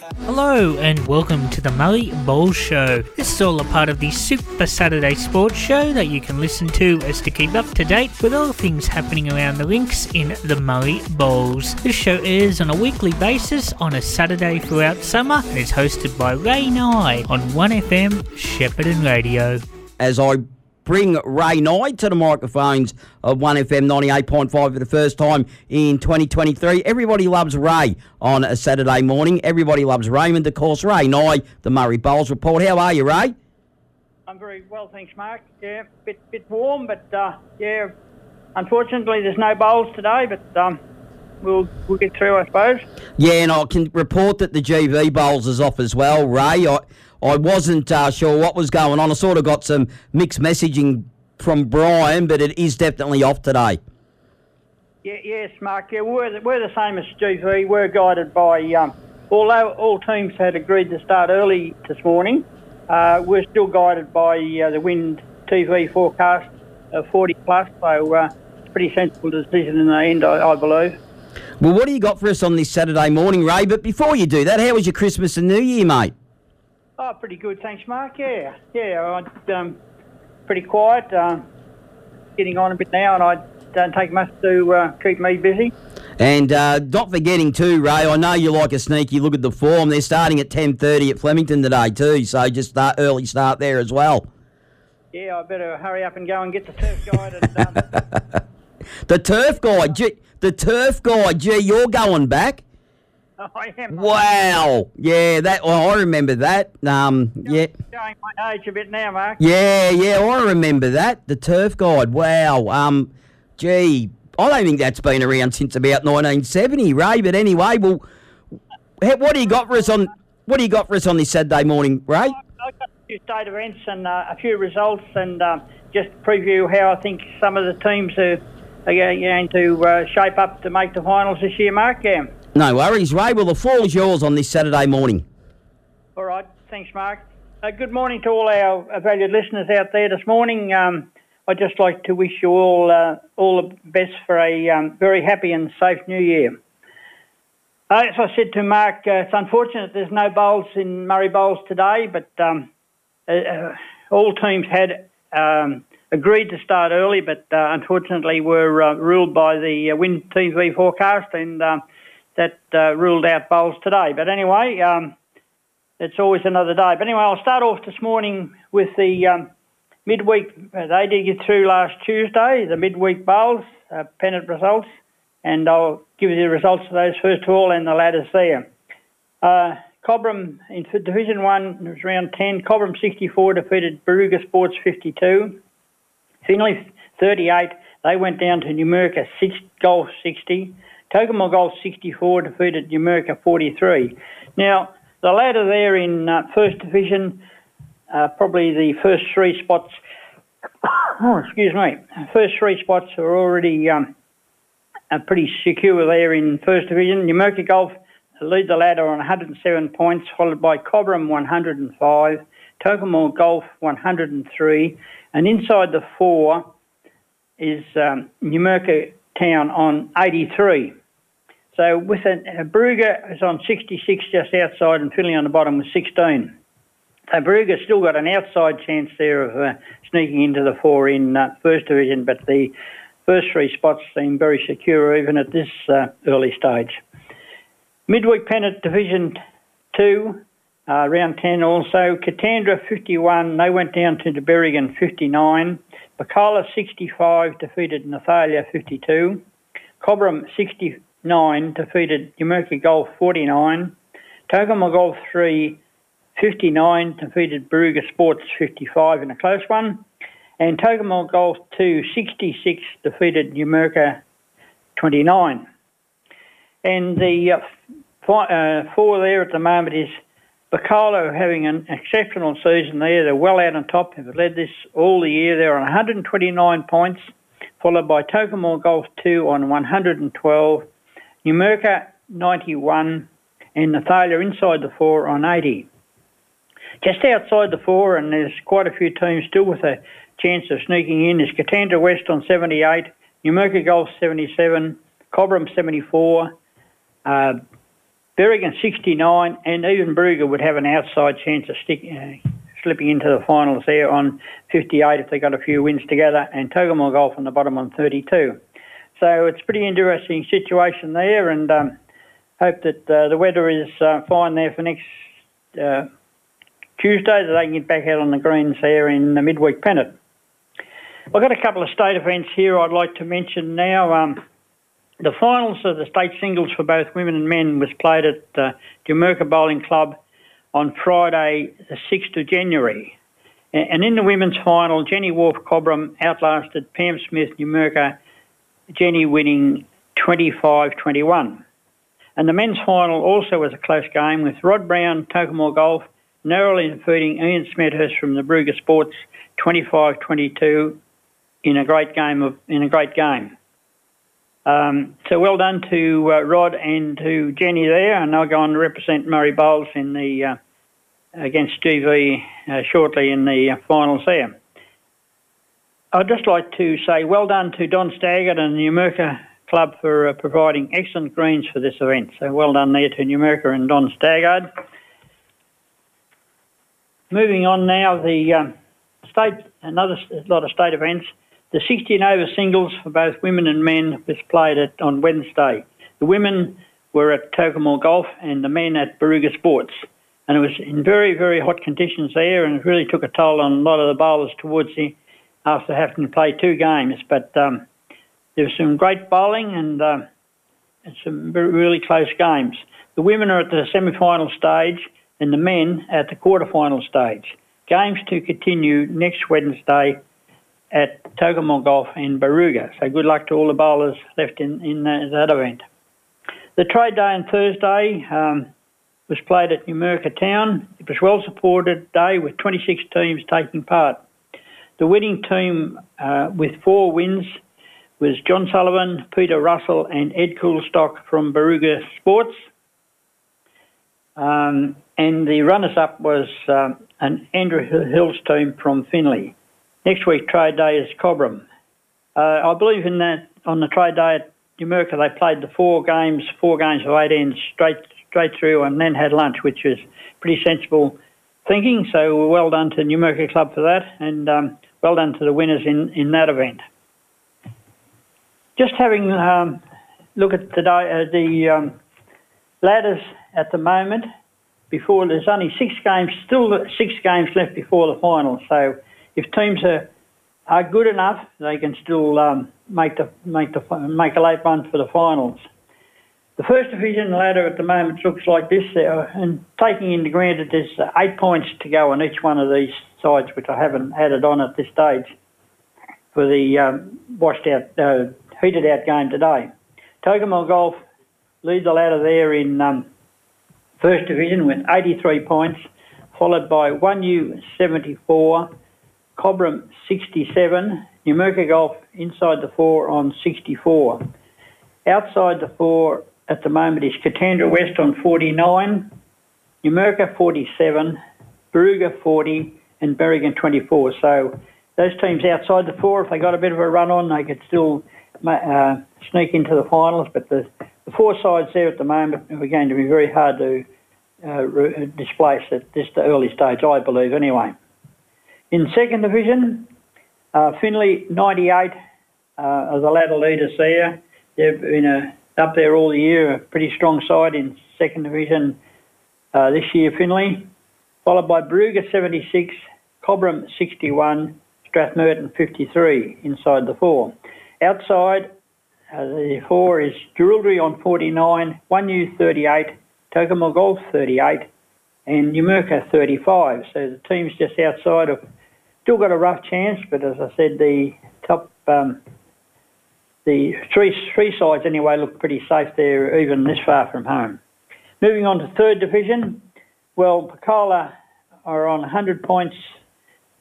Hello and welcome to the Murray Bowls Show. This is all a part of the Super Saturday Sports Show that you can listen to as to keep up to date with all things happening around the links in the Murray Bowls. This show airs on a weekly basis on a Saturday throughout summer and is hosted by Ray Nye on 1FM Shepparton Radio. As I bring Ray Knight to the microphones of 1FM 98.5 for the first time in 2023. Everybody loves Ray on a Saturday morning. Everybody loves Raymond, of course. Ray Knight, the Murray Bowls Report. How are you, Ray? I'm very well, thanks, Mark. Yeah, bit bit warm, but uh, yeah, unfortunately there's no bowls today, but um, we'll we'll get through, I suppose. Yeah, and I can report that the GV Bowls is off as well, Ray. I, I wasn't uh, sure what was going on. I sort of got some mixed messaging from Brian, but it is definitely off today. Yeah, yes, Mark. Yeah, we're the, we're the same as GV. We're guided by, um, although all teams had agreed to start early this morning, uh, we're still guided by uh, the wind TV forecast of 40 plus. So uh, it's a pretty sensible decision in the end, I, I believe. Well, what do you got for us on this Saturday morning, Ray? But before you do that, how was your Christmas and New Year, mate? Oh, pretty good, thanks, Mark. Yeah, yeah, I um, pretty quiet. Uh, getting on a bit now, and I don't take much to uh, keep me busy. And uh, not forgetting too, Ray. I know you like a sneaky look at the form. They're starting at ten thirty at Flemington today too, so just that early start there as well. Yeah, I better hurry up and go and get the turf guide. And, um, the turf guide, gee, the turf guide. Gee, you're going back. I am. Wow. Yeah, that. Well, I remember that. Um, yeah. Showing my age a bit now, Mark. Yeah, yeah, I remember that. The turf guide. Wow. Um, gee, I don't think that's been around since about 1970, Ray. But anyway, well, what do you got for us on? What do you got for us on this Saturday morning, Ray? I've got a few state events and uh, a few results, and uh, just preview how I think some of the teams are, are going to uh, shape up to make the finals this year, Mark. Yeah. No worries, Ray. Well, the floor is yours on this Saturday morning. All right. Thanks, Mark. Uh, good morning to all our valued listeners out there this morning. Um, I'd just like to wish you all uh, all the best for a um, very happy and safe New Year. Uh, as I said to Mark, uh, it's unfortunate there's no bowls in Murray Bowls today, but um, uh, uh, all teams had um, agreed to start early, but unfortunately were ruled by the Wind TV forecast and um, that uh, ruled out bowls today. But anyway, um, it's always another day. But anyway, I'll start off this morning with the um, midweek. Uh, they did get through last Tuesday, the midweek bowls, uh, pennant results, and I'll give you the results of those first of all and the ladders there. Uh, Cobram in Division 1 was round 10. Cobram 64 defeated Barooga Sports 52. Finley 38. They went down to Numurkah 6 golf 60. Tocumwal Golf 64 defeated Numurkah 43. Now, the ladder there in uh, First Division, uh, probably the first three spots, oh, excuse me, first three spots are already um, are pretty secure there in First Division. Numurkah Golf lead the ladder on 107 points, followed by Cobram 105, Tocumwal Golf 103, and inside the four is um, Numurkah Town on 83. So with a, Barooga is on 66 just outside and Finley on the bottom with 16. So Barooga's still got an outside chance there of uh, sneaking into the four in uh, first division, but the first three spots seem very secure even at this uh, early stage. Midweek pennant division two, uh, round 10 also. Katandra 51, they went down to Berrigan 59. Picola 65 defeated Nathalia 52. Cobram 69 defeated Numurkah Golf 49. Tocumwal Golf 3 59 defeated Barooga Sports 55 in a close one. And Tocumwal Golf 2 66 defeated Numurkah 29. And the uh, uh, four there at the moment is Picola having an exceptional season there. They're well out on top. They've led this all the year. They're on 129 points, followed by Tocumwal Golf 2 on 112 Numurkah 91 and Nathalia inside the four on 80. Just outside the four, and there's quite a few teams still with a chance of sneaking in, is Katandra West on 78, Numurkah Golf 77, Cobram 74, uh, Berrigan 69, and even Barooga would have an outside chance of stick, uh, slipping into the finals there on 58 if they got a few wins together, and Tocumwal Golf on the bottom on 32. So it's a pretty interesting situation there, and um, hope that uh, the weather is uh, fine there for next uh, Tuesday, that they can get back out on the greens there in the midweek pennant. I've got a couple of state events here I'd like to mention now. Um, the finals of the state singles for both women and men was played at uh, Jamaica Bowling Club on Friday, the 6th of January. And in the women's final, Jenny Wolf Cobram outlasted Pam Smith Numurkah, Jenny winning 25 21. And the men's final also was a close game with Rod Brown, Tocumwal Golf, narrowly defeating Ian Smethurst from the Barooga Sports 25 22 in a great game of in a great game. Um, so well done to uh, Rod and to Jenny there, and I'll go on to represent Murray Bowls in the uh, against GV uh, shortly in the uh, finals there. I'd just like to say well done to Don Staggart and the Numurkah Club for uh, providing excellent greens for this event. So well done there to Numurkah and Don Staggart. Moving on now, the um, state another lot of state events. The 16 over singles for both women and men was played at, on Wednesday. The women were at Tocumwal Golf and the men at Barooga Sports. And it was in very, very hot conditions there and it really took a toll on a lot of the bowlers towards the after having to play two games. But um, there was some great bowling and, uh, and some really close games. The women are at the semi-final stage and the men at the quarter-final stage. Games to continue next Wednesday at Tocumwal Golf in Barooga. So good luck to all the bowlers left in, in that, event. The trade day on Thursday um, was played at Numurkah Town. It was well supported day with 26 teams taking part. The winning team uh, with four wins was John Sullivan, Peter Russell, and Ed Coolstock from Barooga Sports. Um, and the runners up was um, an Andrew Hills team from Finley. Next week, trade day is Cobram. Uh, I believe in that on the trade day at Numurkah, they played the four games, four games of eight ends straight straight through, and then had lunch, which was pretty sensible thinking. So well done to Numurkah Club for that, and um, well done to the winners in, in that event. Just having um, look at the uh, the um, ladders at the moment. Before there's only six games, still six games left before the final. So if teams are are good enough, they can still um, make the make the make a late run for the finals. The first division ladder at the moment looks like this, uh, and taking into granted there's uh, eight points to go on each one of these sides, which I haven't added on at this stage for the um, washed out, uh, heated out game today. Tocumwal Golf lead the ladder there in um, first division with 83 points, followed by 1U 74, Cobram 67, Numurkah Golf inside the four on 64. Outside the four at the moment is Katandra West on 49, Numurkah 47, Barooga 40, and Berrigan 24. So those teams outside the four, if they got a bit of a run on, they could still uh, sneak into the finals. But the, the, four sides there at the moment are going to be very hard to uh, displace at this early stage, I believe, anyway. In second division, uh, Finley 98 uh, are the ladder leaders there. They've been uh, up there all the year, a pretty strong side in second division uh, this year, Finley. Followed by Barooga 76, Cobram 61, Strathmerton 53 inside the four. Outside uh, the four is Jerilderie on 49, 1U 38, Tocumwal Golf 38, and Numurkah 35. So the teams just outside of Still got a rough chance, but as I said, the top, um, the three three sides anyway look pretty safe there, even this far from home. Moving on to third division, well, Picola are on 100 points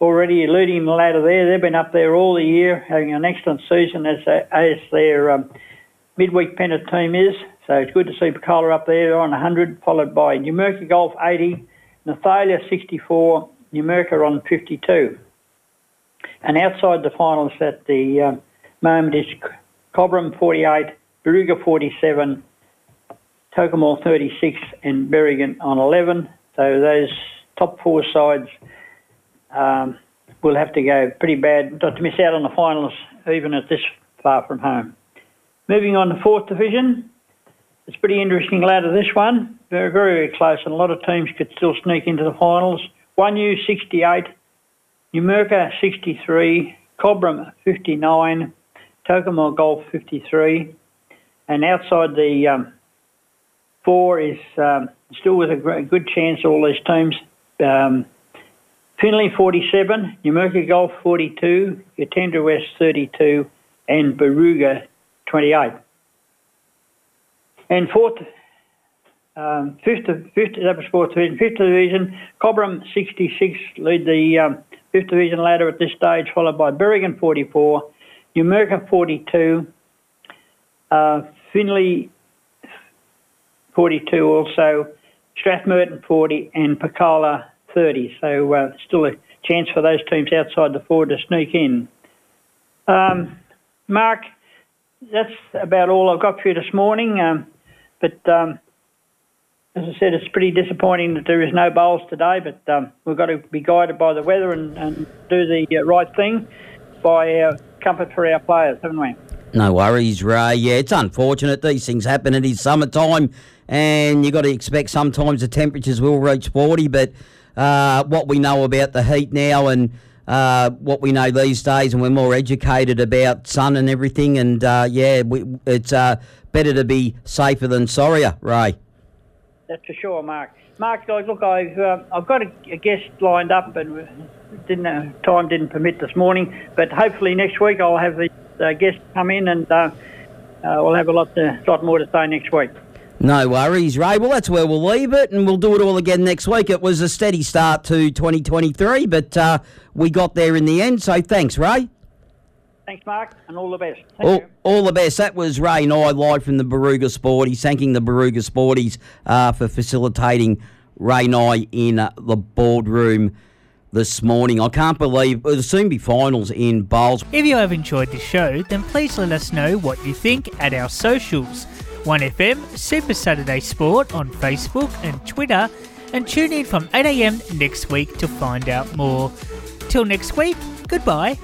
already, leading the ladder there. They've been up there all the year, having an excellent season as, as their um, midweek pennant team is. So it's good to see Picola up there on 100, followed by Numurkah Golf 80, Nathalia 64, Numurkah on 52. And outside the finals at the um, moment is Cobram 48, Barooga 47, Tocumwal 36, and Berrigan on 11. So those top four sides um, will have to go pretty bad not to miss out on the finals, even at this far from home. Moving on to fourth division, it's pretty interesting ladder this one. Very, very, very close, and a lot of teams could still sneak into the finals. One U 68, Numurkah 63, Cobram 59, Tocumwal Golf 53, and outside the um, four is um, still with a good chance, all these teams. Um, Finley 47, Numurkah Golf 42, Katandra West 32, and Barooga 28. And fourth, um, fifth, fifth, that was fourth division. Fifth division, Cobram 66 lead the um, fifth division ladder at this stage, followed by Berrigan 44, Numurkah 42, uh, Finley 42 also, Strathmerton 40, and Picola 30. So uh, still a chance for those teams outside the four to sneak in. Um, Mark, that's about all I've got for you this morning. Um, but um, as I said, it's pretty disappointing that there is no bowls today, but um, we've got to be guided by the weather and, and do the uh, right thing by our comfort for our players, haven't we? No worries, Ray. Yeah, it's unfortunate. These things happen. It is summertime, and you've got to expect sometimes the temperatures will reach 40, but uh, what we know about the heat now and uh, what we know these days, and we're more educated about sun and everything. And uh, yeah, we, it's uh, better to be safer than sorrier, Ray. That's for sure, Mark. Mark, guys, look, I've uh, I've got a, a, guest lined up, and didn't uh, time didn't permit this morning. But hopefully next week I'll have the guest come in, and we'll have a lot to, lot more to say next week. No worries, Ray. Well, that's where we'll leave it, and we'll do it all again next week. It was a steady start to 2023, but uh, we got there in the end. So thanks, Ray. Thanks, Mark, and all the best. All, all, the best. That was Ray Nye live from the Barooga Sporties, thanking the Barooga Sporties uh, for facilitating Ray Nye in uh, the boardroom this morning. I can't believe it'll soon be finals in bowls. If you have enjoyed the show, then please let us know what you think at our socials. 1FM Super Saturday Sport on Facebook and Twitter, and tune in from 8am next week to find out more. Till next week, goodbye.